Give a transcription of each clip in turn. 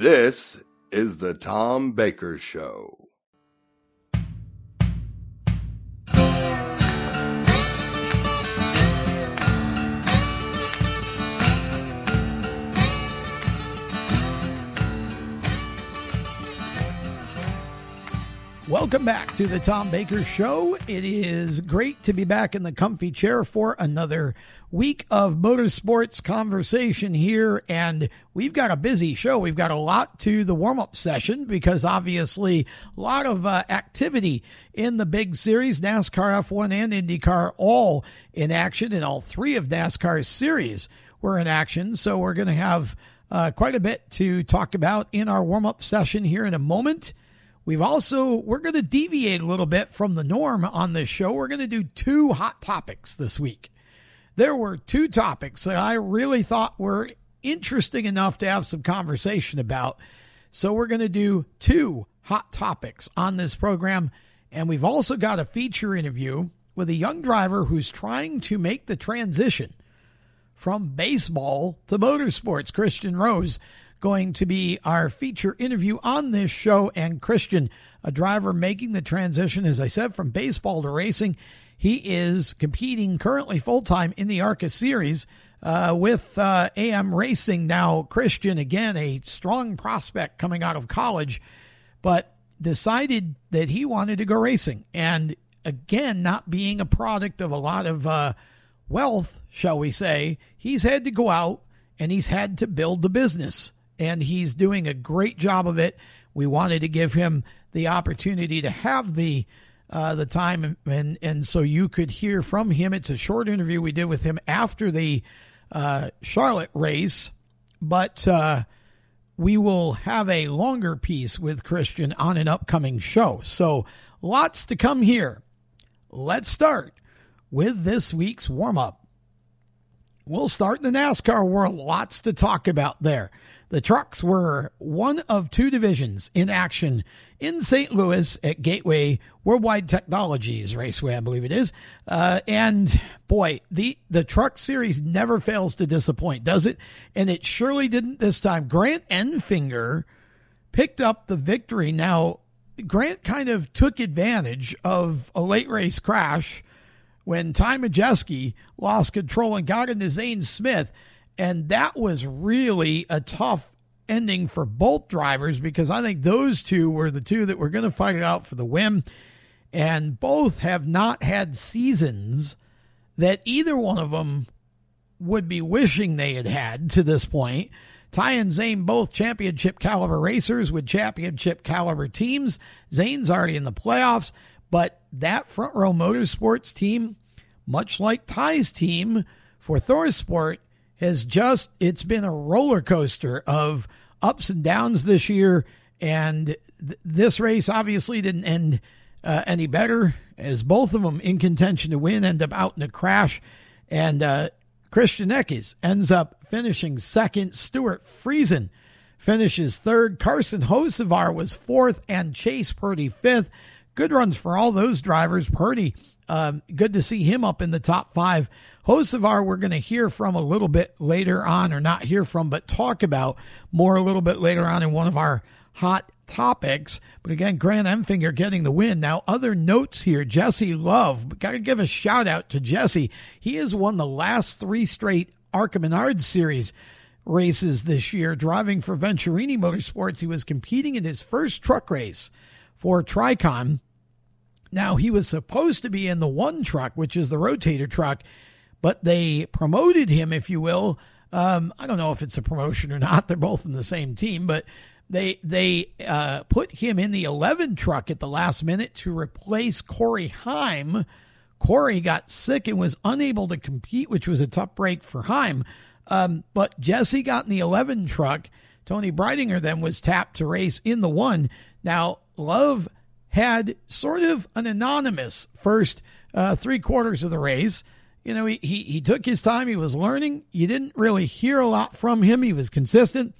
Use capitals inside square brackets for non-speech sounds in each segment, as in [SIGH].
This is the Tom Baker Show. Welcome back to the Tom Baker Show. It is great to be back in the comfy chair for another week of motorsports conversation here. And we've got a busy show. We've got a lot to the warm up session because obviously a lot of uh, activity in the big series NASCAR F1 and IndyCar all in action, and all three of NASCAR's series were in action. So we're going to have uh, quite a bit to talk about in our warm up session here in a moment. We've also, we're going to deviate a little bit from the norm on this show. We're going to do two hot topics this week. There were two topics that I really thought were interesting enough to have some conversation about. So we're going to do two hot topics on this program. And we've also got a feature interview with a young driver who's trying to make the transition from baseball to motorsports, Christian Rose going to be our feature interview on this show. And Christian, a driver making the transition, as I said, from baseball to racing. He is competing currently full time in the ARCA series uh, with uh, AM Racing. Now, Christian, again, a strong prospect coming out of college, but decided that he wanted to go racing. And again, not being a product of a lot of uh, wealth, shall we say, he's had to go out and he's had to build the business and he's doing a great job of it. We wanted to give him the opportunity to have the uh, the time, and and so you could hear from him. It's a short interview we did with him after the uh, Charlotte race, but uh, we will have a longer piece with Christian on an upcoming show. So lots to come here. Let's start with this week's warm up. We'll start in the NASCAR world. Lots to talk about there. The trucks were one of two divisions in action in St. Louis at Gateway Worldwide Technologies Raceway, I believe it is. Uh, and boy, the the truck series never fails to disappoint, does it? And it surely didn't this time. Grant Enfinger picked up the victory. Now, Grant kind of took advantage of a late race crash when Ty Majeski lost control and got into Zane Smith. And that was really a tough ending for both drivers because I think those two were the two that were going to fight it out for the win. And both have not had seasons that either one of them would be wishing they had had to this point. Ty and Zane both championship caliber racers with championship caliber teams. Zane's already in the playoffs, but that front row motorsports team, much like Ty's team for ThorSport, has just it's been a roller coaster of ups and downs this year. And th- this race obviously didn't end uh, any better as both of them in contention to win end up out in a crash. And uh, Christian Eckes ends up finishing second. Stewart Friesen finishes third. Carson Hocevar was fourth and Chase Purdy fifth. Good runs for all those drivers. Purdy um, good to see him up in the top five Hocevar, we're going to hear from a little bit later on, or not hear from, but talk about more a little bit later on in one of our hot topics. But again, Grant Enfinger getting the win. Now, other notes here. Jesse Love, got to give a shout out to Jesse. He has won the last three straight Menard Series races this year, driving for Venturini Motorsports. He was competing in his first truck race for Tricon. Now, he was supposed to be in the one truck, which is the rotator truck but they promoted him, if you will. Um, I don't know if it's a promotion or not. [LAUGHS] They're both in the same team, but they they uh, put him in the 11 truck at the last minute to replace Corey Heim. Corey got sick and was unable to compete, which was a tough break for Heim. Um, but Jesse got in the 11 truck. Toni Breidinger then was tapped to race in the one. Now, Love had sort of an anonymous first uh, three quarters of the race you know, he, he, he took his time. He was learning. You didn't really hear a lot from him. He was consistent,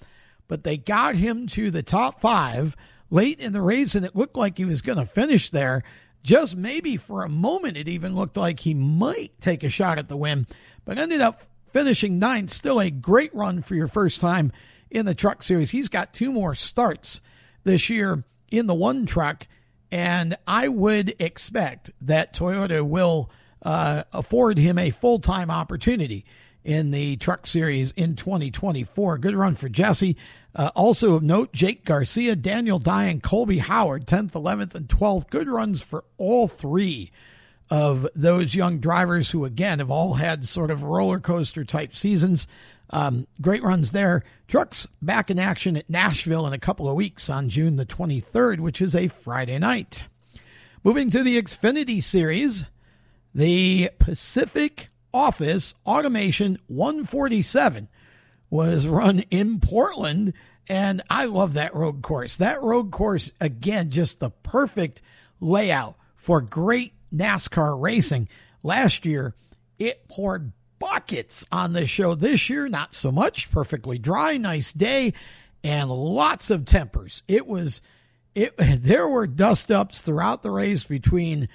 but they got him to the top five late in the race, and it looked like he was going to finish there. Just maybe for a moment, it even looked like he might take a shot at the win, but ended up finishing ninth. Still a great run for your first time in the truck series. He's got two more starts this year in the one truck, and I would expect that Toyota will uh, afford him a full time opportunity in the truck series in 2024. Good run for Jesse. Uh, also of note, Jake Garcia, Daniel Dye, and Colby Howard, 10th, 11th, and 12th. Good runs for all three of those young drivers who, again, have all had sort of roller coaster type seasons. Um, great runs there. Trucks back in action at Nashville in a couple of weeks on June the 23rd, which is a Friday night. Moving to the Xfinity Series, the Pacific Office Automation 147 was run in Portland, and I love that road course. That road course, again, just the perfect layout for great NASCAR racing. Last year, it poured buckets on the show. This year, not so much. Perfectly dry, nice day, and lots of tempers. It was it [LAUGHS] there were dust ups throughout the race between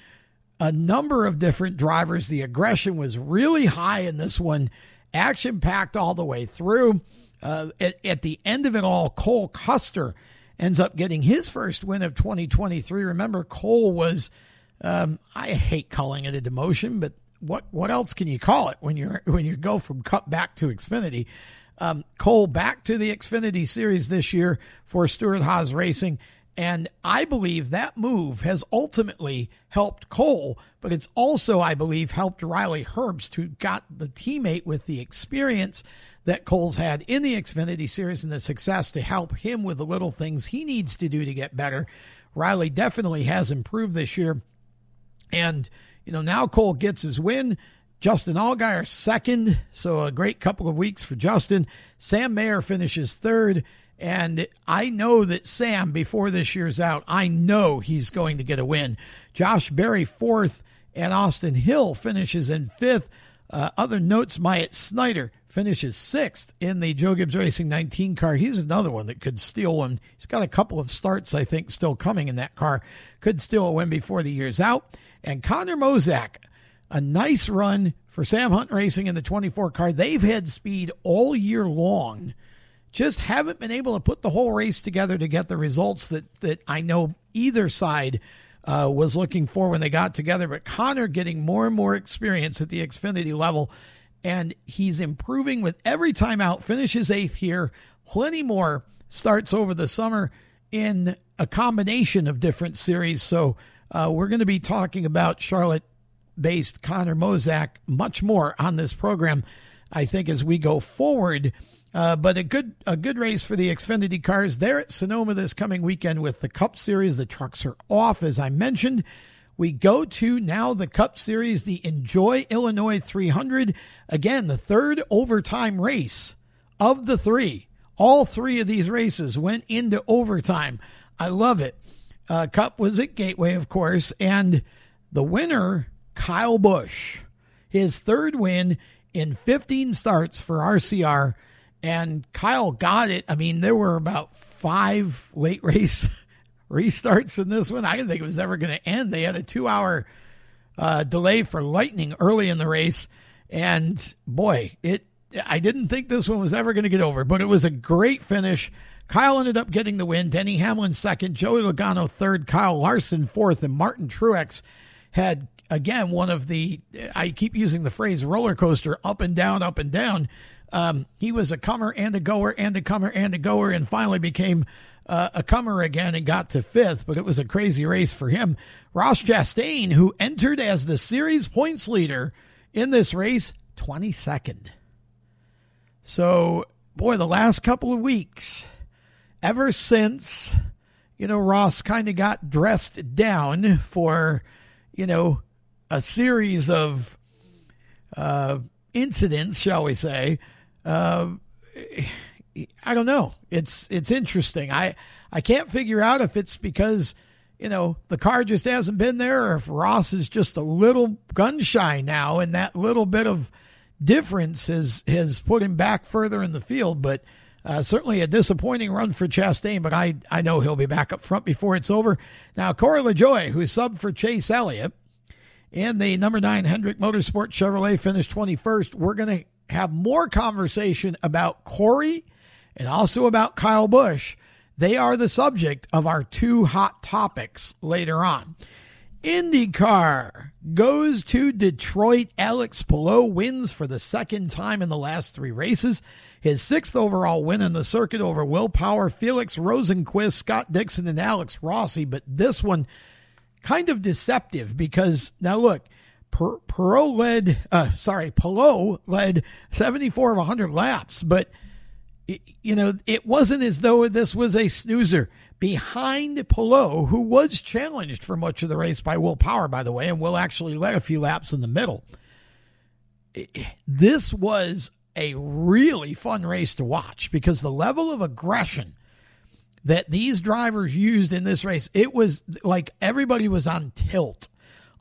a number of different drivers. The aggression was really high in this one, action packed all the way through. Uh, at, at the end of it all, Cole Custer ends up getting his first win of 2023. Remember, Cole was, um, I hate calling it a demotion, but what what else can you call it when you when you go from Cup back to Xfinity? Um, Cole back to the Xfinity Series this year for Stewart Haas Racing. And I believe that move has ultimately helped Cole, but it's also, I believe, helped Riley Herbst, who got the teammate with the experience that Cole's had in the Xfinity Series and the success to help him with the little things he needs to do to get better. Riley definitely has improved this year. And you know, now Cole gets his win. Justin Allgaier second, so a great couple of weeks for Justin. Sam Mayer finishes third, and I know that Sam, before this year's out, I know he's going to get a win. Josh Berry fourth, and Austin Hill finishes in fifth. Uh, other notes: Myatt Snider finishes sixth in the Joe Gibbs Racing 19 car. He's another one that could steal one. He's got a couple of starts, I think, still coming in that car. Could steal a win before the year's out. And Connor Mosack, a nice run for Sam Hunt Racing in the 24 car. They've had speed all year long. Just haven't been able to put the whole race together to get the results that, that I know either side uh, was looking for when they got together. But Connor getting more and more experience at the Xfinity level, and he's improving with every time out. Finishes eighth here. Plenty more starts over the summer in a combination of different series. So uh, we're going to be talking about Charlotte based Connor Mosack much more on this program, I think, as we go forward. Uh, but a good a good race for the Xfinity cars there at Sonoma this coming weekend with the Cup Series. The trucks are off, as I mentioned. We go to now the Cup Series, the Enjoy Illinois 300. Again, the third overtime race of the three. All three of these races went into overtime. I love it. Uh, Cup was at Gateway, of course, and the winner, Kyle Busch, his third win in 15 starts for RCR, and Kyle got it. I mean, there were about five late race [LAUGHS] restarts in this one. I didn't think it was ever going to end. They had a two hour uh, delay for lightning early in the race, and boy, it. I didn't think this one was ever going to get over, but it was a great finish. Kyle ended up getting the win. Denny Hamlin second, Joey Logano third, Kyle Larson fourth, and Martin Truex had again one of the I keep using the phrase roller coaster up and down, up and down. Um, he was a comer and a goer and a comer and a goer, and finally became uh, a comer again and got to fifth. But it was a crazy race for him. Ross Chastain, who entered as the series points leader in this race, twenty second. So, boy, the last couple of weeks ever since, you know, Ross kind of got dressed down for, you know, a series of uh, incidents, shall we say. Uh, I don't know. It's it's interesting. I I can't figure out if it's because you know the car just hasn't been there, or if Ross is just a little gun shy now, and that little bit of difference has has put him back further in the field. But uh, certainly a disappointing run for Chastain, but I, I know he'll be back up front before it's over. Now, Corey LaJoie, who's sub for Chase Elliott, in the number nine Hendrick Motorsport Chevrolet finished 21st. We're going to have more conversation about Corey and also about Kyle Busch, they are the subject of our two hot topics later on. IndyCar goes to Detroit. Alex Palou wins for the second time in the last three races. His sixth overall win in the circuit over Will Power, Felix Rosenqvist, Scott Dixon, and Alex Rossi. But this one kind of deceptive because now look, per- Perot led, uh, sorry, Palou led 74 of 100 laps, but it, you know, it wasn't as though this was a snoozer behind Palou, who was challenged for much of the race by Will Power, by the way, and Will actually led a few laps in the middle. This was a really fun race to watch because the level of aggression that these drivers used in this race, it was like everybody was on tilt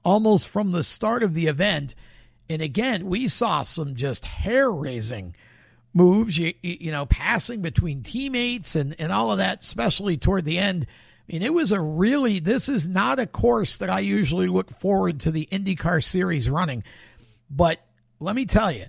almost from the start of the event. And again, we saw some just hair raising moves, you, you know, passing between teammates and, and all of that, especially toward the end. I mean, it was a really, this is not a course that I usually look forward to the IndyCar series running. But let me tell you,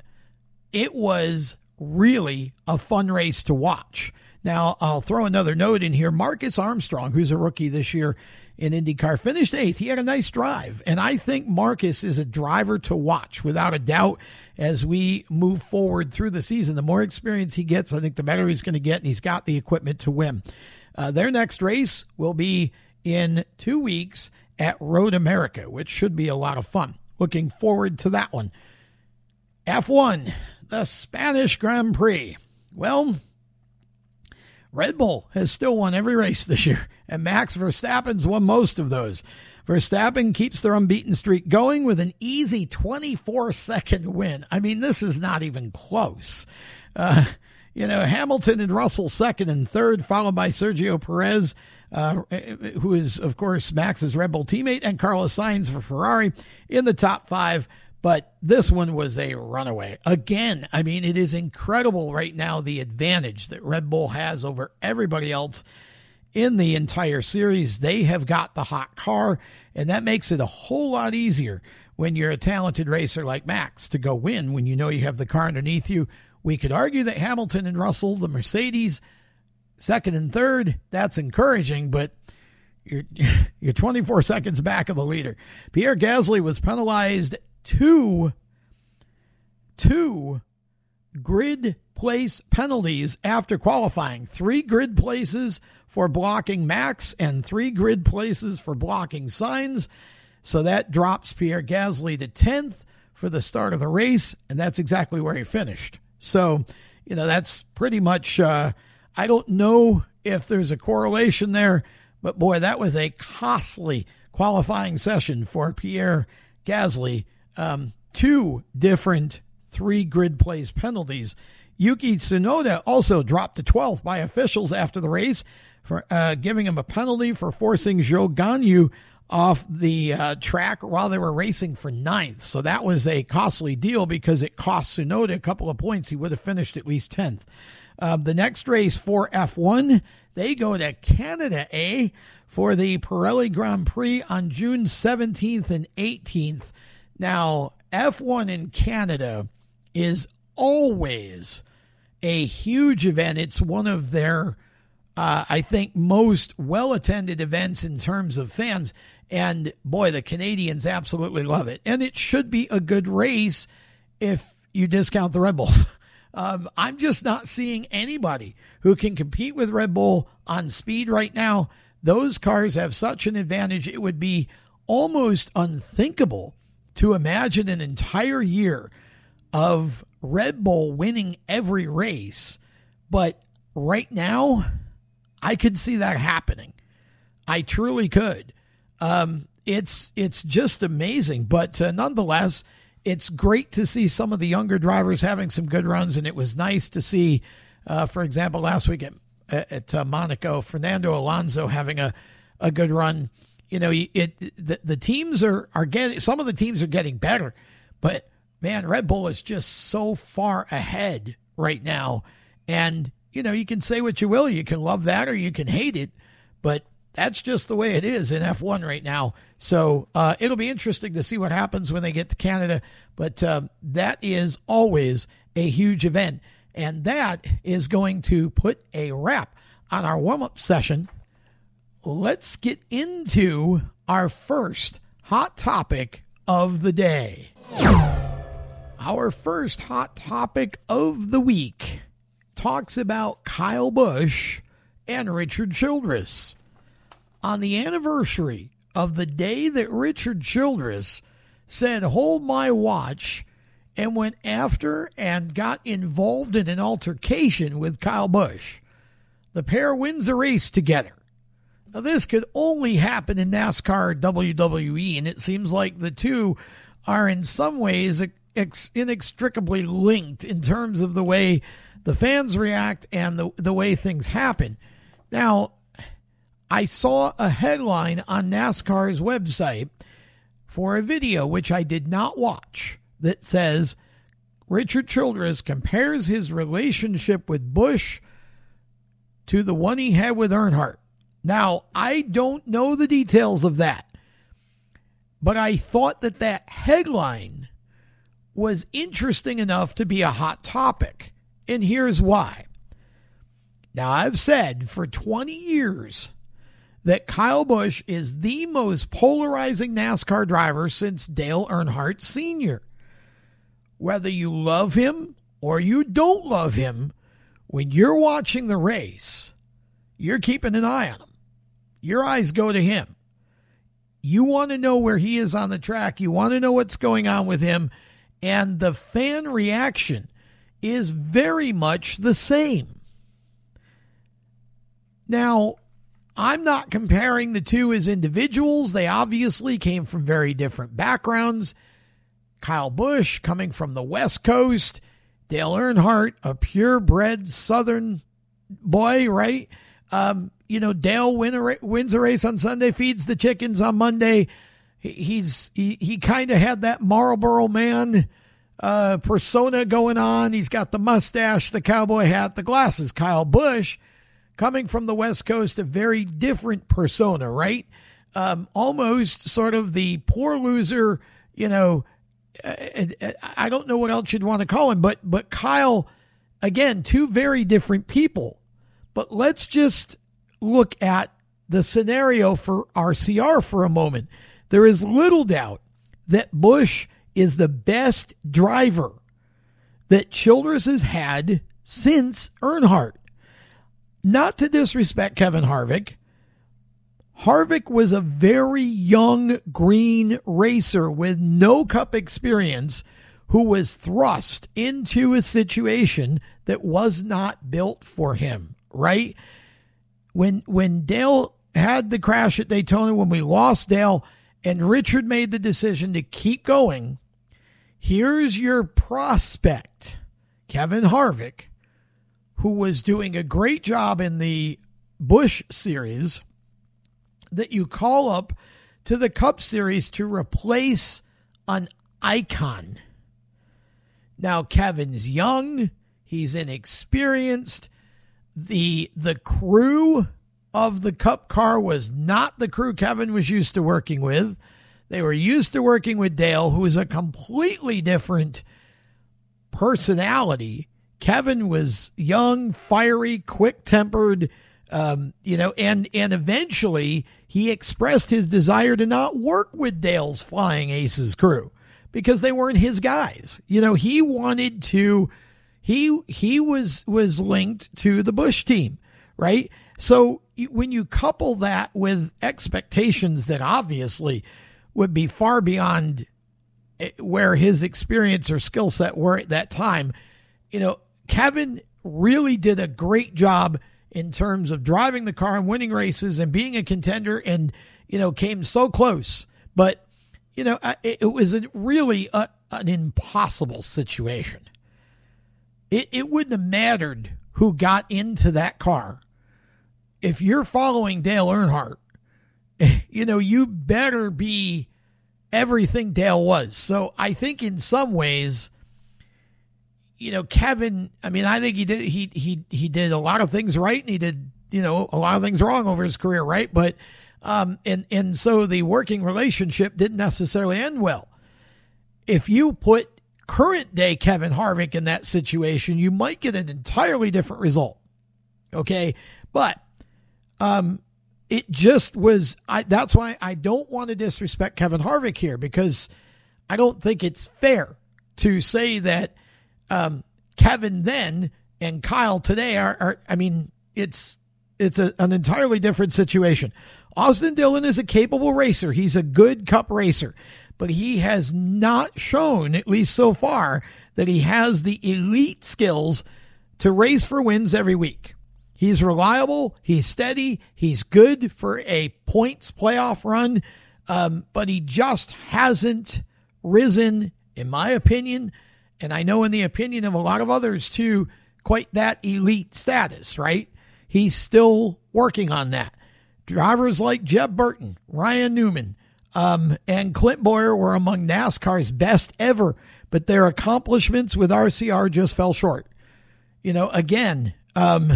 it was really a fun race to watch. Now, I'll throw another note in here. Marcus Armstrong, who's a rookie this year in IndyCar, finished eighth. He had a nice drive. And I think Marcus is a driver to watch without a doubt as we move forward through the season. The more experience he gets, I think the better he's going to get, and he's got the equipment to win. Uh, their next race will be in two weeks at Road America, which should be a lot of fun. Looking forward to that one. F1, the Spanish Grand Prix. Well, Red Bull has still won every race this year, and Max Verstappen's won most of those. Verstappen keeps their unbeaten streak going with an easy 24 second win. I mean, this is not even close. Uh, you know, Hamilton and Russell second and third, followed by Sergio Perez, uh, who is, of course, Max's Red Bull teammate, and Carlos Sainz for Ferrari in the top five. But this one was a runaway. Again, I mean, it is incredible right now the advantage that Red Bull has over everybody else in the entire series. They have got the hot car, and that makes it a whole lot easier when you're a talented racer like Max to go win when you know you have the car underneath you. We could argue that Hamilton and Russell, the Mercedes, second and third, that's encouraging, but you're [LAUGHS] you're 24 seconds back of the leader. Pierre Gasly was penalized two two grid place penalties after qualifying. Three grid places for blocking Max and three grid places for blocking Sainz. So that drops Pierre Gasly to 10th for the start of the race, and that's exactly where he finished. So, you know, that's pretty much, uh, I don't know if there's a correlation there, but boy, that was a costly qualifying session for Pierre Gasly um, two different three grid place penalties. Yuki Tsunoda also dropped to 12th by officials after the race for uh, giving him a penalty for forcing Zhou Guanyu off the uh, track while they were racing for ninth. So that was a costly deal because it cost Tsunoda a couple of points. He would have finished at least 10th. Um, the next race for F1, they go to Canada A for the Pirelli Grand Prix on June 17th and 18th. Now, F1 in Canada is always a huge event. It's one of their, uh, I think, most well attended events in terms of fans. And boy, the Canadians absolutely love it. And it should be a good race if you discount the Red Bulls. [LAUGHS] Um, I'm just not seeing anybody who can compete with Red Bull on speed right now. Those cars have such an advantage, it would be almost unthinkable to imagine an entire year of Red Bull winning every race, but right now, I could see that happening. I truly could. Um, it's it's just amazing, but uh, nonetheless, it's great to see some of the younger drivers having some good runs, and it was nice to see, uh, for example, last week at, at uh, Monaco, Fernando Alonso having a a good run you know, it the, the teams are are getting some of the teams are getting better, but man, Red Bull is just so far ahead right now. And you know, you can say what you will, you can love that or you can hate it, but that's just the way it is in F1 right now. So uh, it'll be interesting to see what happens when they get to Canada. But um, that is always a huge event. And that is going to put a wrap on our warm up session. Let's get into our first hot topic of the day. Our first hot topic of the week talks about Kyle Busch and Richard Childress. On the anniversary of the day that Richard Childress said, Hold my watch, and went after and got involved in an altercation with Kyle Busch, the pair wins a race together. Now, this could only happen in NASCAR WWE, and it seems like the two are in some ways ex- inextricably linked in terms of the way the fans react and the, the way things happen. Now, I saw a headline on NASCAR's website for a video, which I did not watch, that says Richard Childress compares his relationship with Busch to the one he had with Earnhardt. Now, I don't know the details of that, but I thought that that headline was interesting enough to be a hot topic. And here's why. Now, I've said for 20 years that Kyle Busch is the most polarizing NASCAR driver since Dale Earnhardt Sr. Whether you love him or you don't love him, when you're watching the race, you're keeping an eye on him. Your eyes go to him. You want to know where he is on the track. You want to know what's going on with him. And the fan reaction is very much the same. Now, I'm not comparing the two as individuals. They obviously came from very different backgrounds. Kyle Busch coming from the West Coast, Dale Earnhardt, a purebred Southern boy, right? Um, you know, Dale win wins a race on Sunday, feeds the chickens on Monday he's he, he kind of had that Marlboro man uh, persona going on. He's got the mustache, the cowboy hat, the glasses. Kyle Busch, coming from the West Coast, a very different persona, right? Um, almost sort of the poor loser, you know. Uh, uh, I don't know what else you'd want to call him, but but Kyle, again, two very different people. But let's just look at the scenario for RCR for a moment. There is little doubt that Busch is the best driver that Childress has had since Earnhardt. Not to disrespect Kevin Harvick. Harvick was a very young green racer with no cup experience who was thrust into a situation that was not built for him, right? When when Dale had the crash at Daytona, when we lost Dale, and Richard made the decision to keep going, here's your prospect, Kevin Harvick, who was doing a great job in the Busch series, that you call up to the Cup series to replace an icon. Now, Kevin's young, he's inexperienced. The the crew of the Cup car was not the crew Kevin was used to working with. They were used to working with Dale, who is a completely different personality. Kevin was young, fiery, quick tempered, um, you know, and and eventually he expressed his desire to not work with Dale's Flying Aces crew because they weren't his guys. You know, he wanted to he he was was linked to the Busch team, right? So when you couple that with expectations that obviously would be far beyond eh, where his experience or skill set were at that time, you know, Kevin really did a great job in terms of driving the car and winning races and being a contender and, you know, came so close. But, you know, it was really a, an impossible situation. It, it wouldn't have mattered who got into that car if you're following Dale Earnhardt, [LAUGHS] you know, you better be everything Dale was. So I think in some ways, you know, Kevin, I mean, I think he did he he he did a lot of things right and he did, you know, a lot of things wrong over his career, right? But um and and so the working relationship didn't necessarily end well. If you put current day Kevin Harvick in that situation, you might get an entirely different result. Okay. But, um, it just was, I, that's why I don't want to disrespect Kevin Harvick here because I don't think it's fair to say that, um, Kevin then and Kyle today are, are I mean, it's, it's a, an entirely different situation. Austin Dillon is a capable racer. He's a good cup racer but he has not shown, at least so far, that he has the elite skills to race for wins every week. He's reliable, he's steady, he's good for a points playoff run, um, but he just hasn't risen, in my opinion, and I know in the opinion of a lot of others too, quite that elite status, right? He's still working on that. Drivers like Jeff Burton, Ryan Newman, um, and Clint Bowyer were among NASCAR's best ever, but their accomplishments with RCR just fell short. You know, again, um,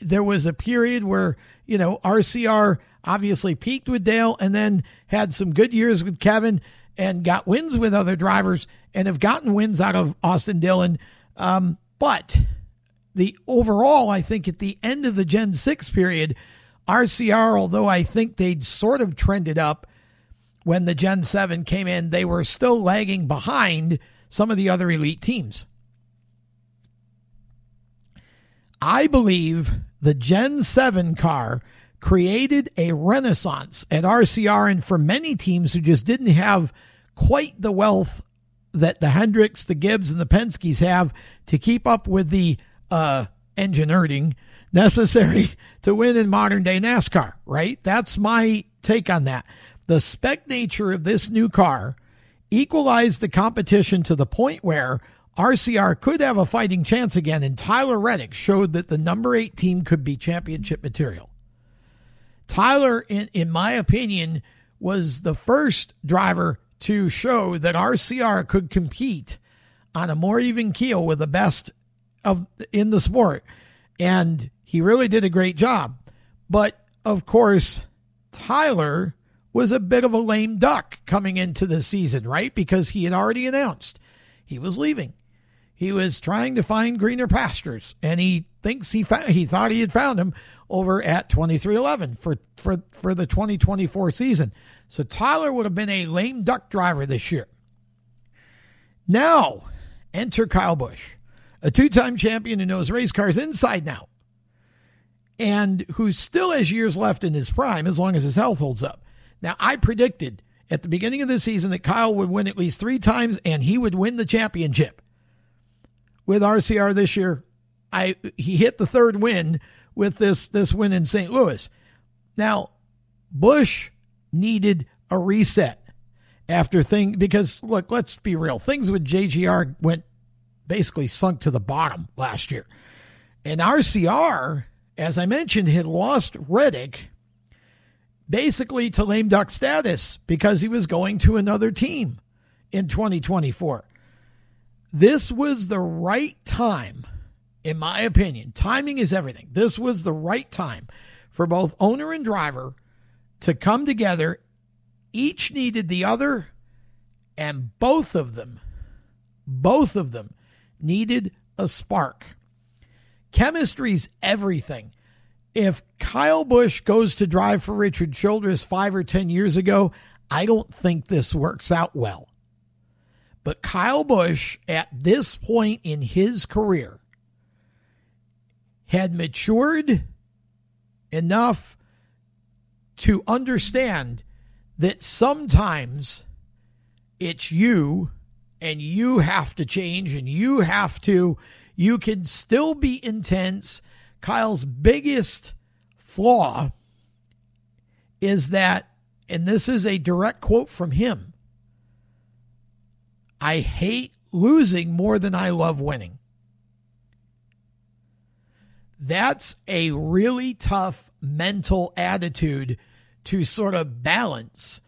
there was a period where, you know, RCR obviously peaked with Dale and then had some good years with Kevin and got wins with other drivers and have gotten wins out of Austin Dillon. Um, but the overall, I think at the end of the Gen 6 period, RCR, although I think they'd sort of trended up, when the Gen 7 came in, they were still lagging behind some of the other elite teams. I believe the Gen 7 car created a renaissance at RCR and for many teams who just didn't have quite the wealth that the Hendricks, the Gibbs, and the Penske's have to keep up with the uh, engineering necessary [LAUGHS] to win in modern day NASCAR, right? That's my take on that. The spec nature of this new car equalized the competition to the point where RCR could have a fighting chance again, and Tyler Reddick showed that the number eight team could be championship material. Tyler, in, in my opinion, was the first driver to show that RCR could compete on a more even keel with the best of in the sport. And he really did a great job. But of course, Tyler was a bit of a lame duck coming into the season, right? Because he had already announced he was leaving. He was trying to find greener pastures, and he thinks he found, he thought he had found him over at 23XI for, for, for the 2024 season. So Tyler would have been a lame duck driver this year. Now, enter Kyle Busch, a two time champion who knows race cars inside now, and who still has years left in his prime as long as his health holds up. Now, I predicted at the beginning of the season that Kyle would win at least three times and he would win the championship. With RCR this year, I he hit the third win with this this win in St. Louis. Now, Busch needed a reset after thing because look, let's be real. Things with JGR went basically sunk to the bottom last year. And RCR, as I mentioned, had lost Reddick basically to lame duck status because he was going to another team in 2024. This was the right time, in my opinion. Timing is everything. This was the right time for both owner and driver to come together. Each needed the other, and both of them, both of them needed a spark. Chemistry's everything if Kyle Busch goes to drive for Richard Childress five or 10 years ago, I don't think this works out well. But Kyle Busch, at this point in his career, had matured enough to understand that sometimes it's you and you have to change and you have to, you can still be intense Kyle's biggest flaw is that, and this is a direct quote from him I hate losing more than I love winning. That's a really tough mental attitude to sort of balance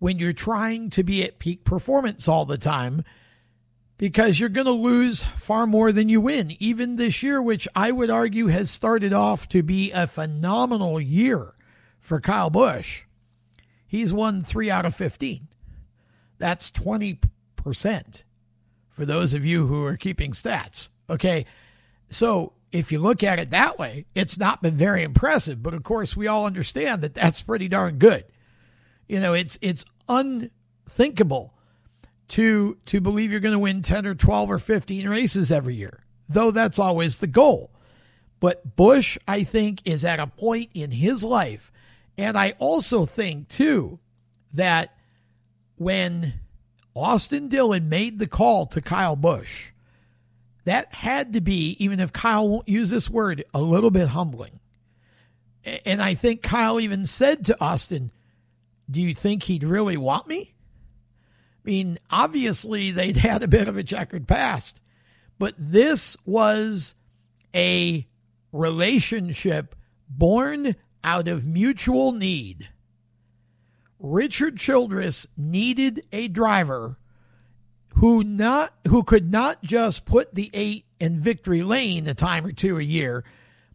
when you're trying to be at peak performance all the time because you're going to lose far more than you win, even this year, which I would argue has started off to be a phenomenal year for Kyle Busch. He's won three out of 15. That's 20%. for those of you who are keeping stats. Okay. So if you look at it that way, it's not been very impressive. But of course, we all understand that that's pretty darn good. You know, it's it's unthinkable to to believe you're going to win 10 or 12 or 15 races every year, though that's always the goal. But Busch, I think, is at a point in his life, and I also think too that when Austin Dillon made the call to Kyle Busch, that had to be, even if Kyle won't use this word, a little bit humbling. And I think Kyle even said to Austin, Do you think he'd really want me? I mean, obviously, they'd [LAUGHS] had a bit of a checkered past, but this was a relationship born out of mutual need. Richard Childress needed a driver who not who could not just put the eight in victory lane a time or two a year,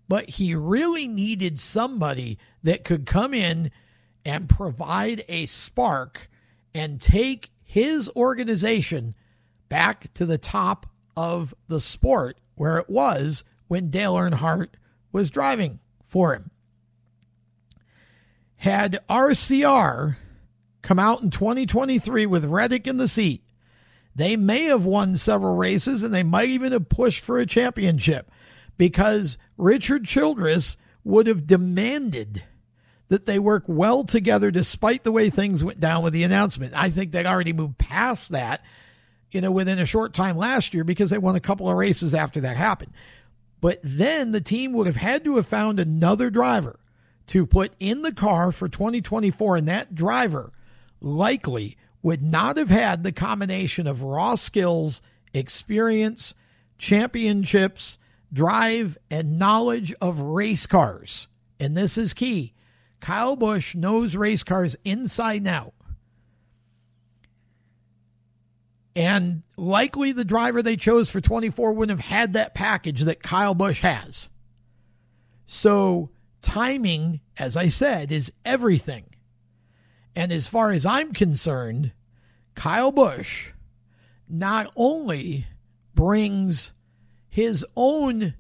but he really needed somebody that could come in and provide a spark and take his organization back to the top of the sport where it was when Dale Earnhardt was driving for him. Had RCR come out in 2023 with Reddick in the seat, they may have won several races and they might even have pushed for a championship because Richard Childress would have demanded that they work well together despite the way things went down with the announcement. I think they'd already moved past that, you know, within a short time last year because they won a couple of races after that happened. But then the team would have had to have found another driver to put in the car for 2024, and that driver likely would not have had the combination of raw skills, experience, championships, drive, and knowledge of race cars. And this is key. Kyle Busch knows race cars inside and out. And likely the driver they chose for 24 wouldn't have had that package that Kyle Busch has. So, timing, as I said, is everything. And as far as I'm concerned, Kyle Busch not only brings his own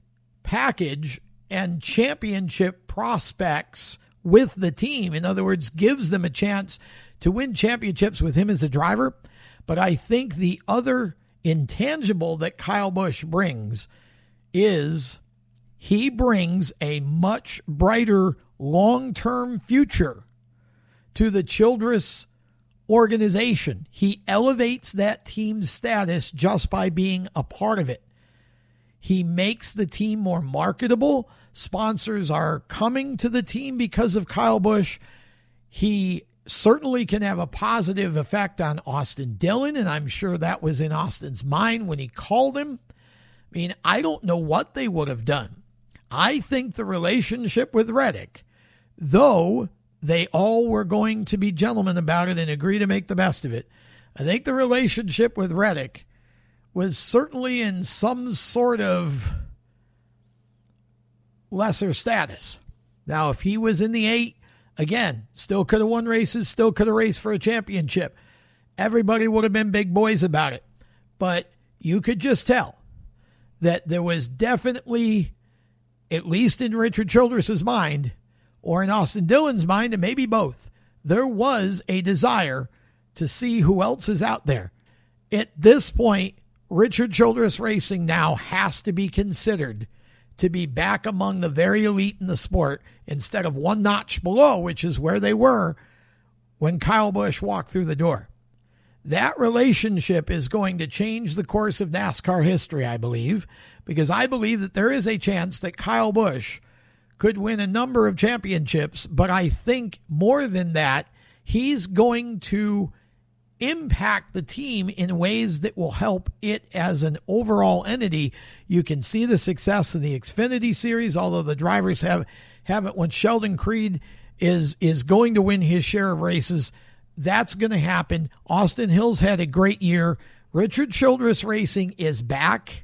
package and championship prospects with the team, in other words, gives them a chance to win championships with him as a driver but I think the other intangible that Kyle Busch brings is he brings a much brighter long term future to the Childress organization. He elevates that team's status just by being a part of it. He makes the team more marketable. Sponsors are coming to the team because of Kyle Busch. He certainly can have a positive effect on Austin Dillon, and I'm sure that was in Austin's mind when he called him. I mean, I don't know what they would have done. I think the relationship with Reddick, though they all were going to be gentlemen about it and agree to make the best of it, I think the relationship with Reddick was certainly in some sort of lesser status. Now, if he was in the eight, Again, still could have won races, still could have raced for a championship. Everybody would have been big boys about it. But you could just tell that there was definitely, at least in Richard Childress's mind, or in Austin Dillon's mind, and maybe both, there was a desire to see who else is out there. At this point, Richard Childress Racing now has to be considered to be back among the very elite in the sport instead of one notch below, which is where they were when Kyle Busch walked through the door. That relationship is going to change the course of NASCAR history, I believe, because I believe that there is a chance that Kyle Busch could win a number of championships, but I think more than that, he's going to impact the team in ways that will help it as an overall entity. You can see the success in the Xfinity series, although the drivers have haven't when Sheldon Creed is is going to win his share of races. That's going to happen. Austin Hills had a great year. Richard Childress Racing is back.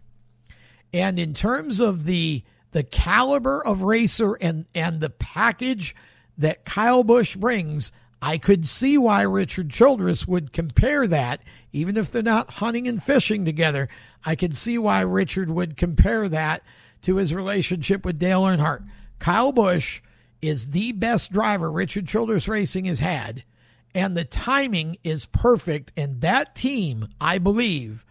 And in terms of the the caliber of racer and and the package that Kyle Busch brings, I could see why Richard Childress would compare that, even if they're not hunting and fishing together. I could see why Richard would compare that to his relationship with Dale Earnhardt. Kyle Busch is the best driver Richard Childress Racing has had, and the timing is perfect. And that team, I believe,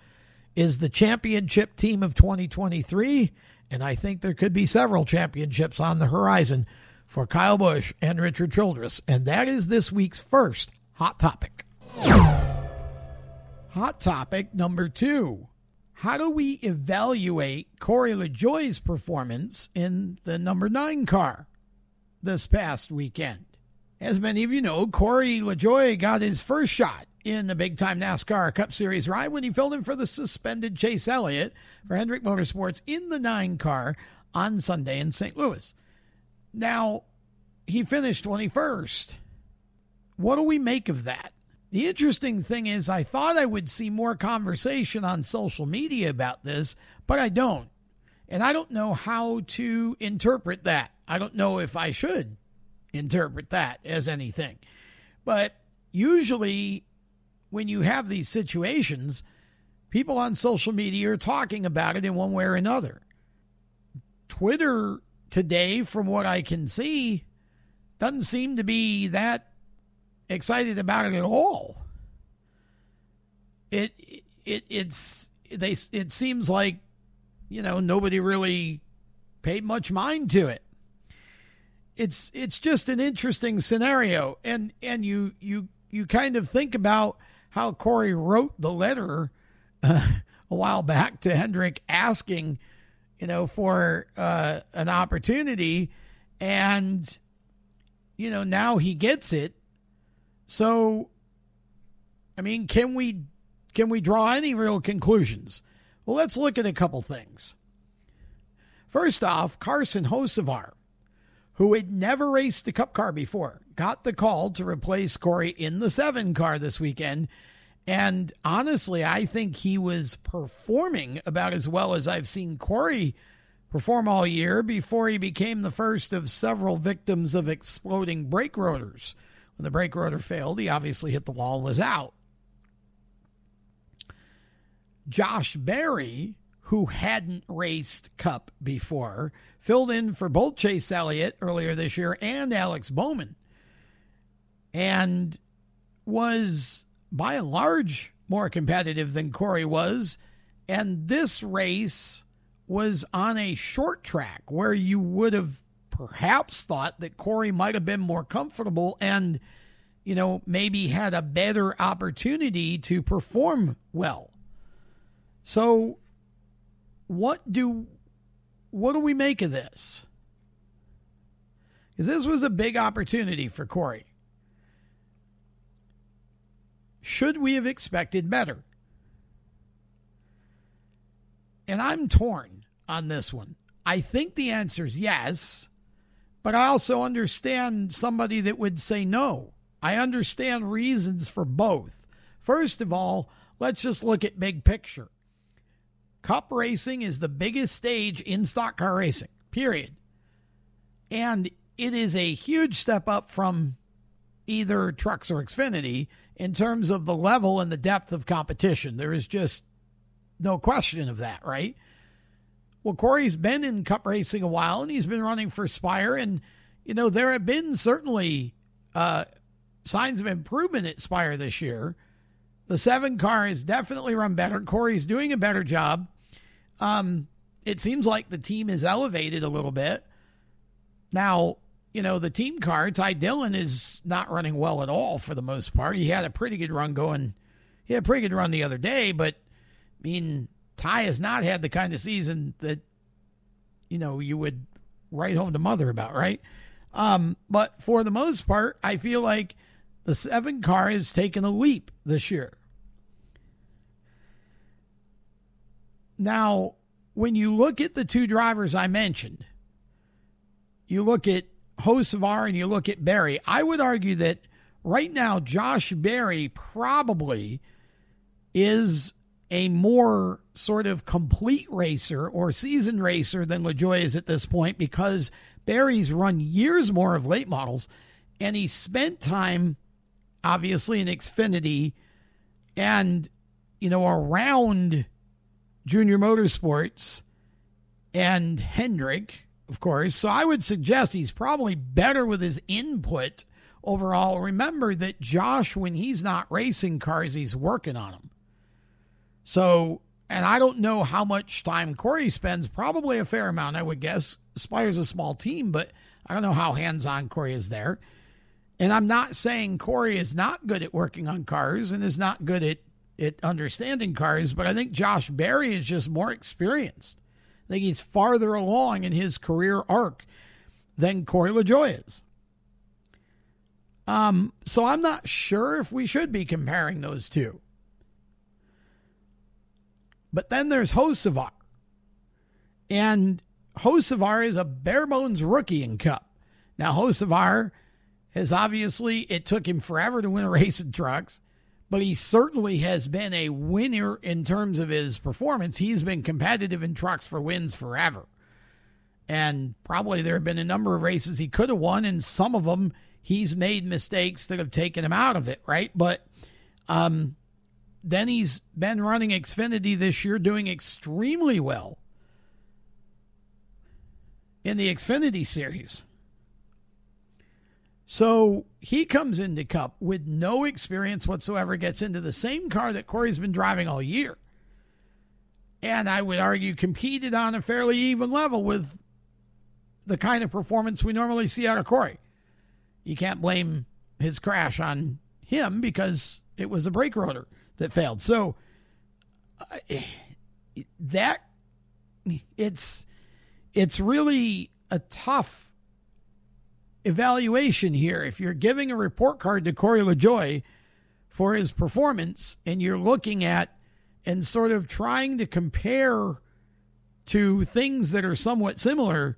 is the championship team of 2023. And I think there could be several championships on the horizon for Kyle Busch and Richard Childress. And that is this week's first hot topic. Hot topic number two. How do we evaluate Corey LaJoie's performance in the number nine car this past weekend? As many of you know, Corey LaJoie got his first shot in the big time NASCAR Cup Series ride when he filled in for the suspended Chase Elliott for Hendrick Motorsports in the nine car on Sunday in St. Louis. Now, he finished 21st. What do we make of that? The interesting thing is, I thought I would see more conversation on social media about this, but I don't. And I don't know how to interpret that. I don't know if I should interpret that as anything. But usually, when you have these situations, people on social media are talking about it in one way or another. Twitter today, from what I can see, doesn't seem to be that excited about it at all. It it it's they it seems like you know nobody really paid much mind to it. It's it's just an interesting scenario, and and you you you kind of think about how Corey wrote the letter uh, [LAUGHS] a while back to Hendrick asking, you know, for uh, an opportunity, and you know now he gets it. So, I mean, can we can we draw any real conclusions? Well, let's look at a couple things. First off, Carson Hocevar, who had never raced a cup car before, got the call to replace Corey in the seven car this weekend. And honestly, I think he was performing about as well as I've seen Corey perform all year before he became the first of several victims of exploding brake rotors. When the brake rotor failed, he obviously hit the wall and was out. Josh Berry, who hadn't raced Cup before, filled in for both Chase Elliott earlier this year and Alex Bowman, and was by and large more competitive than Corey was. And this race was on a short track where you would have perhaps thought that Corey might have been more comfortable and, you know, maybe had a better opportunity to perform well. So what do what do we make of this? Because this was a big opportunity for Corey. Should we have expected better? And I'm torn on this one. I think the answer is yes, but I also understand somebody that would say no. I understand reasons for both. First of all, let's just look at big picture. Cup racing is the biggest stage in stock car racing, period. And it is a huge step up from either trucks or Xfinity in terms of the level and the depth of competition. There is just no question of that, right? Well, Corey's been in cup racing a while and he's been running for Spire. And, you know, there have been certainly uh, signs of improvement at Spire this year. The seven car has definitely run better. Corey's doing a better job. Um, it seems like the team is elevated a little bit. Now, you know, the team car, Ty Dillon is not running well at all for the most part. He had a pretty good run going. He had a pretty good run the other day, but I mean, Ty has not had the kind of season that, you know, you would write home to mother about, right? Um, but for the most part, I feel like the seven car has taken a leap this year. Now, when you look at the two drivers I mentioned, you look at Hocevar and you look at Berry, I would argue that right now Josh Berry probably is a more sort of complete racer or seasoned racer than LaJoie is at this point because Berry's run years more of late models and he spent time obviously in Xfinity and, you know, around Junior Motorsports and Hendrick, of course. So I would suggest he's probably better with his input overall. Remember that Josh, when he's not racing cars, he's working on them. So, and I don't know how much time Corey spends, probably a fair amount, I would guess. Spire's a small team, but I don't know how hands on Corey is there. And I'm not saying Corey is not good at working on cars and is not good at, at understanding cars, but I think Josh Berry is just more experienced. I think he's farther along in his career arc than Corey LaJoie is. Um, so I'm not sure if we should be comparing those two. But then there's Hocevar. And Hocevar is a bare bones rookie in Cup. Now, Hocevar has obviously, it took him forever to win a race in trucks, but he certainly has been a winner in terms of his performance. He's been competitive in trucks for wins forever. And probably there have been a number of races he could have won, and some of them he's made mistakes that have taken him out of it, right? But um, then he's been running Xfinity this year, doing extremely well in the Xfinity series. So he comes into Cup with no experience whatsoever, gets into the same car that Corey's been driving all year. And I would argue competed on a fairly even level with the kind of performance we normally see out of Corey. You can't blame his crash on him because it was a brake rotor that failed. So uh, that it's it's really a tough evaluation here. If you're giving a report card to Corey LaJoie for his performance and you're looking at and sort of trying to compare to things that are somewhat similar,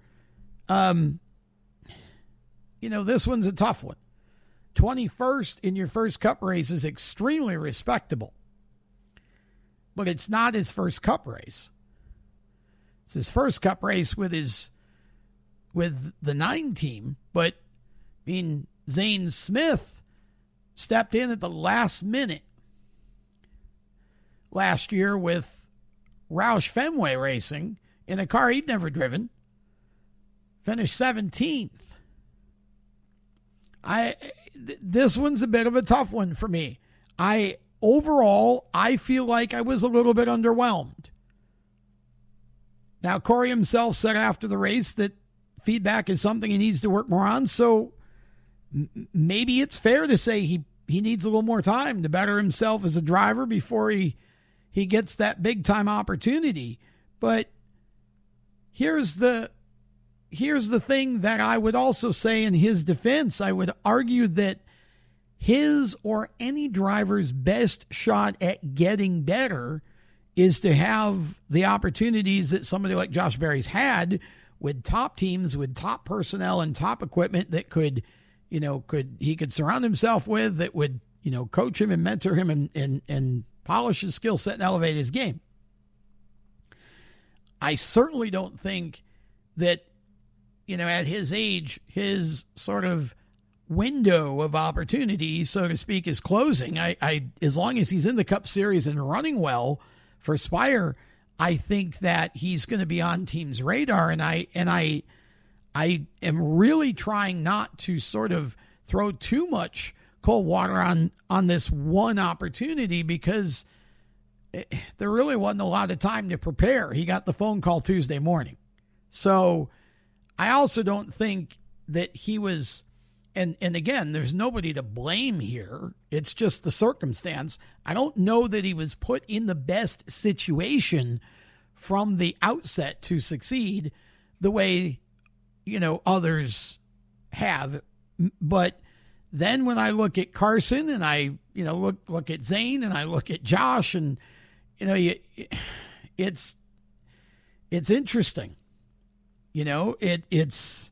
um, you know, this one's a tough one. 21st in your first cup race is extremely respectable, but it's not his first cup race. It's his first cup race with his with the nine team, but I mean Zane Smith stepped in at the last minute last year with Roush Fenway Racing in a car he'd never driven. Finished 17th. I this one's a bit of a tough one for me. I overall I feel like I was a little bit underwhelmed. Now Corey himself said after the race that feedback is something he needs to work more on. So maybe it's fair to say he he needs a little more time to better himself as a driver before he he gets that big time opportunity. But here's the here's the thing that I would also say in his defense. I would argue that his or any driver's best shot at getting better is to have the opportunities that somebody like Josh Berry's had with top teams, with top personnel and top equipment that could, you know, could he could surround himself with that would, you know, coach him and mentor him and and and polish his skill set and elevate his game. I certainly don't think that, you know, at his age, his sort of window of opportunity, so to speak, is closing. I, I as long as he's in the Cup Series and running well for Spire, I think that he's going to be on team's radar, and I and I I am really trying not to sort of throw too much cold water on on this one opportunity because it, there really wasn't a lot of time to prepare. He got the phone call Tuesday morning, so I also don't think that he was. And, and again, there's nobody to blame here. It's just the circumstance. I don't know that he was put in the best situation from the outset to succeed the way, you know, others have. But then when I look at Carson and I, you know, look look at Zane and I look at Josh and you know, it's it's interesting. You know, it it's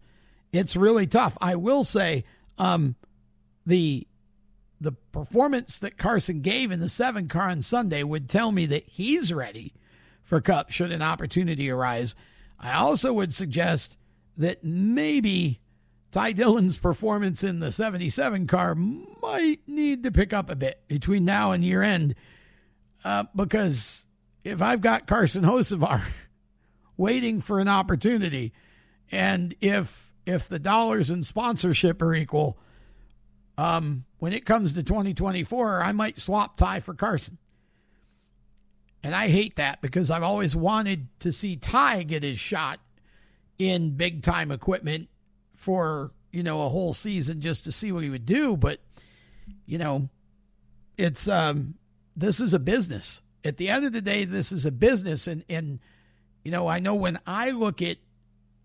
it's really tough. I will say um, the the performance that Carson gave in the seven car on Sunday would tell me that he's ready for Cup should an opportunity arise. I also would suggest that maybe Ty Dillon's performance in the 77 car might need to pick up a bit between now and year end. Uh, because if I've got Carson Hocevar [LAUGHS] waiting for an opportunity, and if if the dollars and sponsorship are equal, um, when it comes to 2024, I might swap Ty for Carson. And I hate that because I've always wanted to see Ty get his shot in big time equipment for, you know, a whole season just to see what he would do. But, you know, it's, um, this is a business. At the end of the day, this is a business. And, and, you know, I know when I look at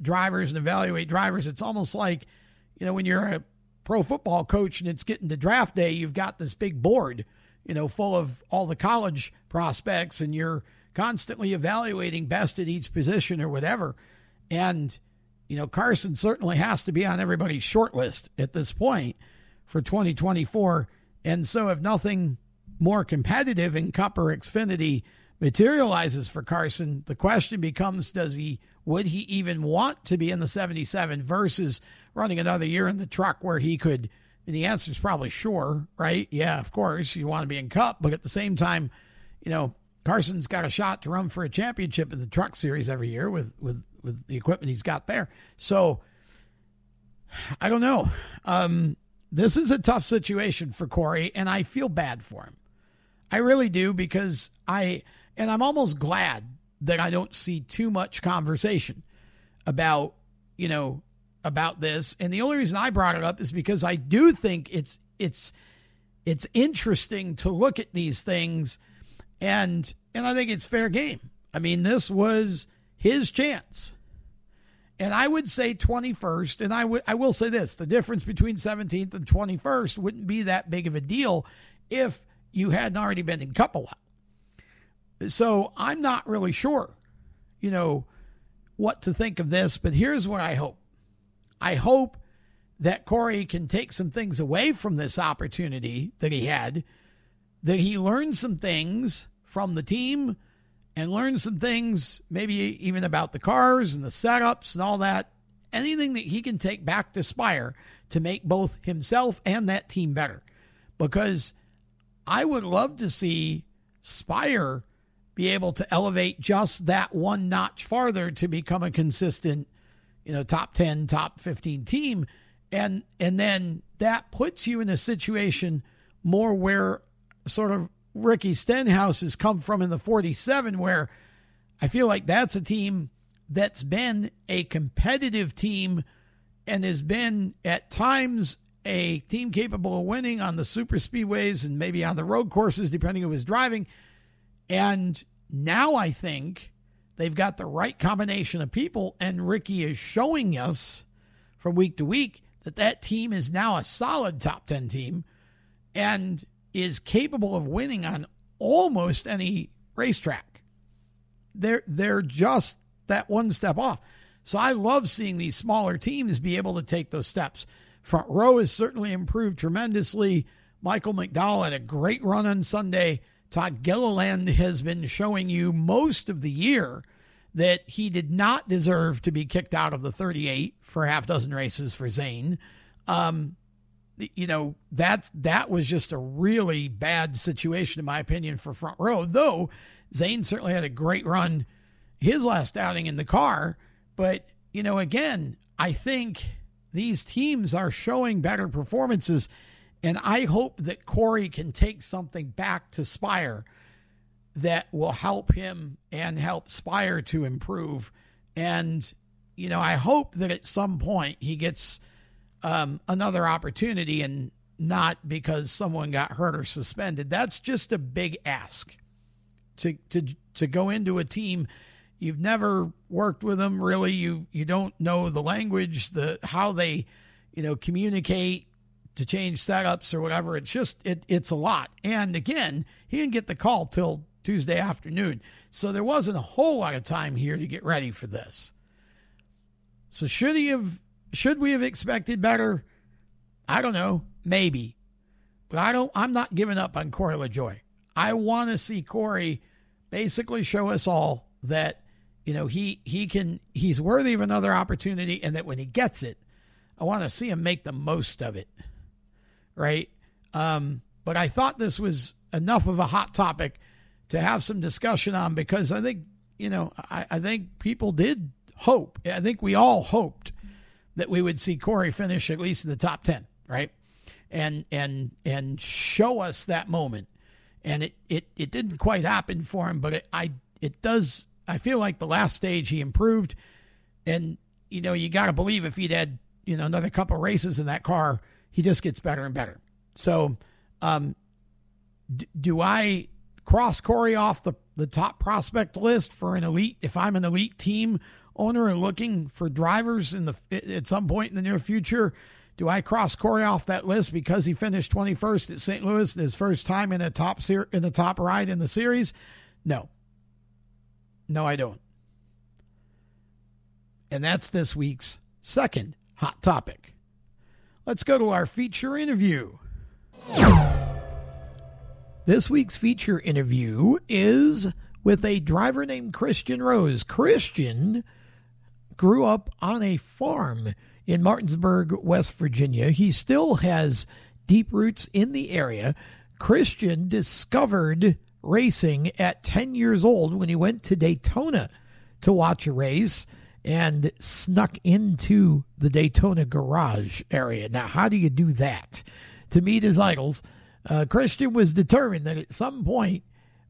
drivers and evaluate drivers, it's almost like, you know, when you're a pro football coach and it's getting to draft day, you've got this big board you know, full of all the college prospects and you're constantly evaluating best at each position or whatever. And, you know, Carson certainly has to be on everybody's short list at this point for 2024. And so if nothing more competitive in Cup or Xfinity materializes for Carson, the question becomes does he would he even want to be in the 77 versus running another year in the truck where he could and the answer is probably sure, right? Yeah, of course, you want to be in Cup, but at the same time, you know, Carson's got a shot to run for a championship in the Truck Series every year with with with the equipment he's got there. So I don't know. Um, this is a tough situation for Corey, and I feel bad for him. I really do because I and I'm almost glad that I don't see too much conversation about you know about this, and the only reason I brought it up is because I do think it's it's it's interesting to look at these things, and and I think it's fair game. I mean, this was his chance. And I would say 21st, and I would I will say this, the difference between 17th and 21st wouldn't be that big of a deal if you hadn't already been in while. So I'm not really sure, you know, what to think of this, but here's what I hope. I hope that Corey can take some things away from this opportunity that he had, that he learned some things from the team and learned some things, maybe even about the cars and the setups and all that. Anything that he can take back to Spire to make both himself and that team better. Because I would love to see Spire be able to elevate just that one notch farther to become a consistent you know, top 10, top 15 team. And, and then that puts you in a situation more where sort of Ricky Stenhouse has come from in the 47, where I feel like that's a team that's been a competitive team and has been at times a team capable of winning on the super speedways and maybe on the road courses, depending on who's driving. And now I think They've got the right combination of people, and Ricky is showing us from week to week that that team is now a solid top 10 team and is capable of winning on almost any racetrack. They're they're just that one step off. So I love seeing these smaller teams be able to take those steps. Front row has certainly improved tremendously. Michael McDowell had a great run on Sunday. Todd Gilliland has been showing you most of the year that he did not deserve to be kicked out of the 38 for half dozen races for Zane. Um, you know that that was just a really bad situation in my opinion for front row. Though Zane certainly had a great run his last outing in the car, but you know again I think these teams are showing better performances and I hope that Corey can take something back to Spire that will help him and help Spire to improve. And, you know, I hope that at some point he gets um, another opportunity and not because someone got hurt or suspended. That's just a big ask to, to, to go into a team. You've never worked with them really. You, you don't know the language, the, how they, you know, communicate to change setups or whatever. It's just it, it's a lot. And again, he didn't get the call till Tuesday afternoon, so there wasn't a whole lot of time here to get ready for this. So should he have? Should we have expected better? I don't know, maybe, but I don't. I'm not giving up on Corey LaJoie. I want to see Corey basically show us all that you know he he can he's worthy of another opportunity, and that when he gets it, I want to see him make the most of it, right? Um, but I thought this was enough of a hot topic to have some discussion on because I think you know I, I think people did hope. I think we all hoped that we would see Corey finish at least in the top ten, right? And and and show us that moment. And it it, it didn't quite happen for him, but it I it does. I feel like the last stage he improved, and you know you got to believe if he'd had you know another couple races in that car, he just gets better and better. So, um, d- do I cross Corey off the the top prospect list for an elite? If I'm an elite team owner and looking for drivers in the at some point in the near future, do I cross Corey off that list because he finished 21st at St. Louis his first time in a top ser- in the top ride in the series? No. No, I don't. And that's this week's second hot topic. Let's go to our feature interview. This week's feature interview is with a driver named Christian Rose. Christian grew up on a farm in Martinsburg, West Virginia. He still has deep roots in the area. Christian discovered racing at 10 years old when he went to Daytona to watch a race and snuck into the Daytona garage area. Now, how do you do that? To meet his idols, uh, Christian was determined that at some point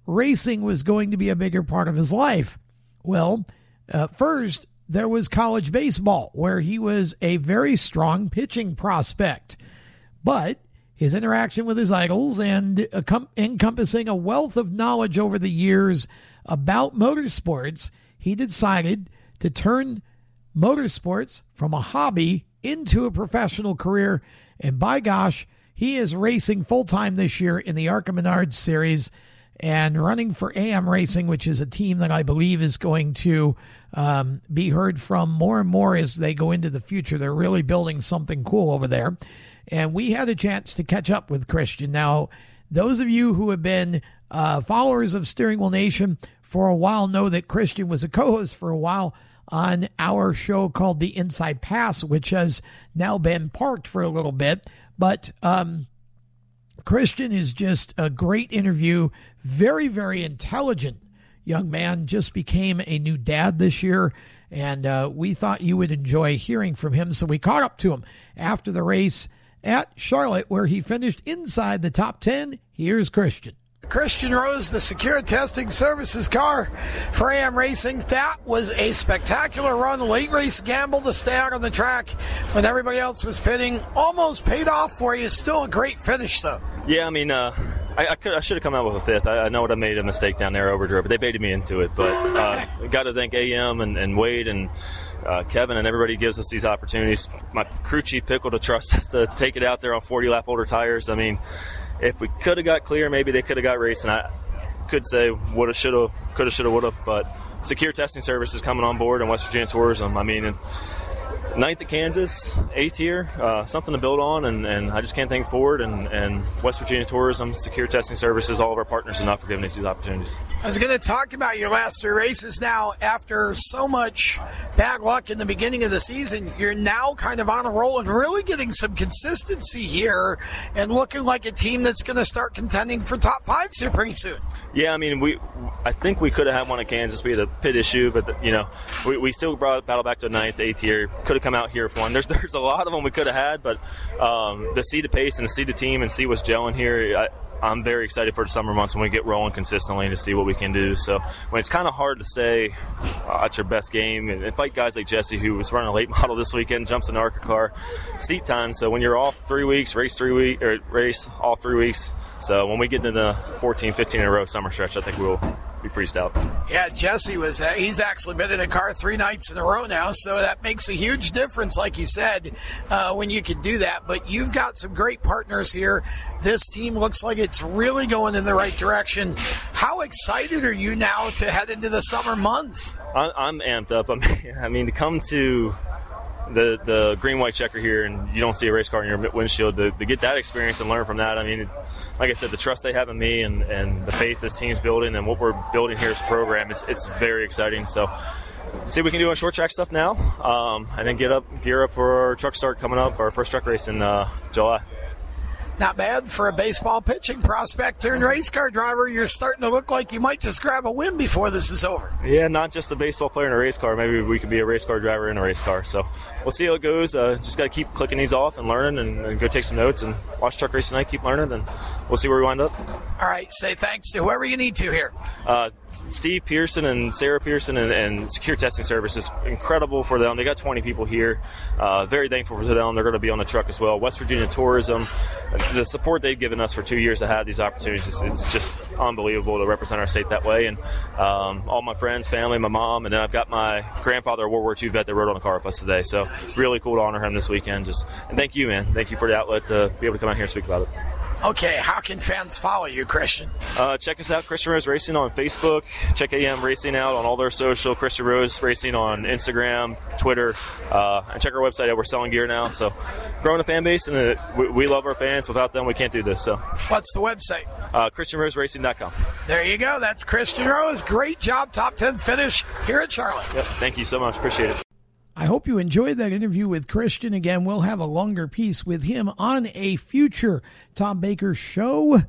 racing was going to be a bigger part of his life. Well, uh, first, there was college baseball, where he was a very strong pitching prospect. But his interaction with his idols and encompassing a wealth of knowledge over the years about motorsports, he decided to turn motorsports from a hobby into a professional career. And by gosh, he is racing full time this year in the ARCA Menards Series and running for AM Racing, which is a team that I believe is going to um, be heard from more and more as they go into the future. They're really building something cool over there. And we had a chance to catch up with Christian. Now, those of you who have been uh, followers of Steering Wheel Nation for a while know that Christian was a co host for a while on our show called The Inside Pass, which has now been parked for a little bit. But um, Christian is just a great interview, very, very intelligent young man, just became a new dad this year. And uh, we thought you would enjoy hearing from him. So we caught up to him after the race at Charlotte, where he finished inside the top 10. Here's Christian. Christian Rose, the Secure Testing Services car for AM Racing. That was a spectacular run. Late race gamble to stay out on the track when everybody else was pitting. Almost paid off for you. Still a great finish, though. Yeah, I mean, uh, I, I, could, I should have come out with a fifth. I, I know what I made a mistake down there, overdrive, but they baited me into it. But uh, [LAUGHS] got to thank AM and, and Wade and uh, Kevin and everybody gives us these opportunities. My crew chief Pickle to trust us to take it out there on 40 lap older tires. I mean, if we could have got clear, maybe they could have got racing. I could say would have, should have, could have, should have, would have. But secure testing services coming on board in West Virginia Tourism. I mean, ninth at Kansas, eighth here, uh, something to build on, and, and I just can't thank Ford and, and West Virginia Tourism, Secure Testing Services, all of our partners enough for giving us these opportunities. I was going to talk about your last three races now. After so much bad luck in the beginning of the season, you're now kind of on a roll and really getting some consistency here and looking like a team that's going to start contending for top fives here pretty soon. Yeah, I mean, we I think we could have had one at Kansas. We had a pit issue, but the, you know, we, we still brought battle back to ninth, eighth here. Could have come out here with one. There's [LAUGHS] there's a lot of them we could have had, but um, to see the pace and to see the team and see what's gelling here, I, I'm very excited for the summer months when we get rolling consistently to see what we can do. So when it's kind of hard to stay uh, at your best game and, and, fight guys like Jesse, who was running a late [LAUGHS] model this weekend, jumps an ARCA car, seat time. So when you're off three weeks, race three week or race all three weeks. So when we get into the 14, 15 in a row summer stretch, I think we'll be pretty stout. Yeah, Jesse was. Uh, he's actually been in a car three nights in a row now, so that makes a huge difference, like you said, uh, when you can do that. But you've got some great partners here. This team looks like it's really going in the right direction. How excited are you now to head into the summer months? I'm amped up. [LAUGHS] I mean, to come to the the green white checker here and you don't see a race car in your windshield to, to, get that experience and learn from that i mean like i said the trust they have in me and, and the faith this team's building and what we're building here as a program it's, it's very exciting so see what we can do on short track stuff now, um, and then get up, gear up for our truck start coming up, our first truck race in uh, July. Not bad for a baseball pitching prospect turned race car driver. You're starting to look like you might just grab a win before this is over. Yeah, not just a baseball player in a race car. Maybe we could be a race car driver in a race car. So we'll see how it goes. Uh, just got to keep clicking these off and learning and, and, go take some notes and watch truck race tonight. Keep learning and we'll see where we wind up. All right. Say thanks to whoever you need to here. Uh, Steve Pearson and Sarah Pearson and, and, Secure Testing Services, incredible for them. They got 20 people here. Uh, very thankful for them. They're going to be on the truck as well. West Virginia Tourism, the support they've given us for two years to have these opportunities is it's just unbelievable to represent our state that way. And um, all my friends, family, my mom, and then I've got my grandfather, a World War II vet, that rode on the car with us today. So really cool to honor him this weekend. Just and thank you, man. Thank you for the outlet to be able to come out here and speak about it. Okay, how can fans follow you, Christian? Uh, check us out, Christian Rose Racing on Facebook. Check AM Racing out on all their social. Christian Rose Racing on Instagram, Twitter, uh, and check our website out. We're selling gear now, so growing a fan base, and it, we, we, love our fans. Without them, we can't do this. So, what's the website? Uh, ChristianRoseRacing.com. There you go. That's Christian Rose. Great job, top ten finish here at Charlotte. Yep. Thank you so much. Appreciate it. I hope you enjoyed that interview with Christian. Again, we'll have a longer piece with him on a future Tom Baker show.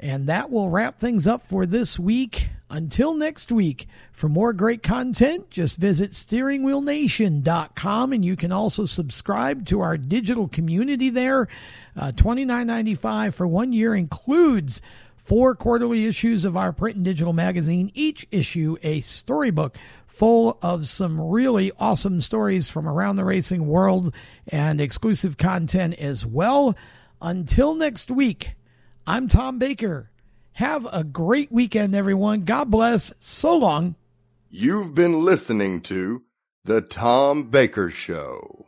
And that will wrap things up for this week. Until next week, for more great content, just visit steeringwheelnation.com and you can also subscribe to our digital community there. Uh, $29.95 for one year includes four quarterly issues of our print and digital magazine, each issue a storybook full of some really awesome stories from around the racing world and exclusive content as well. Until next week, I'm Tom Baker. Have a great weekend, everyone. God bless. So long. You've been listening to The Tom Baker Show.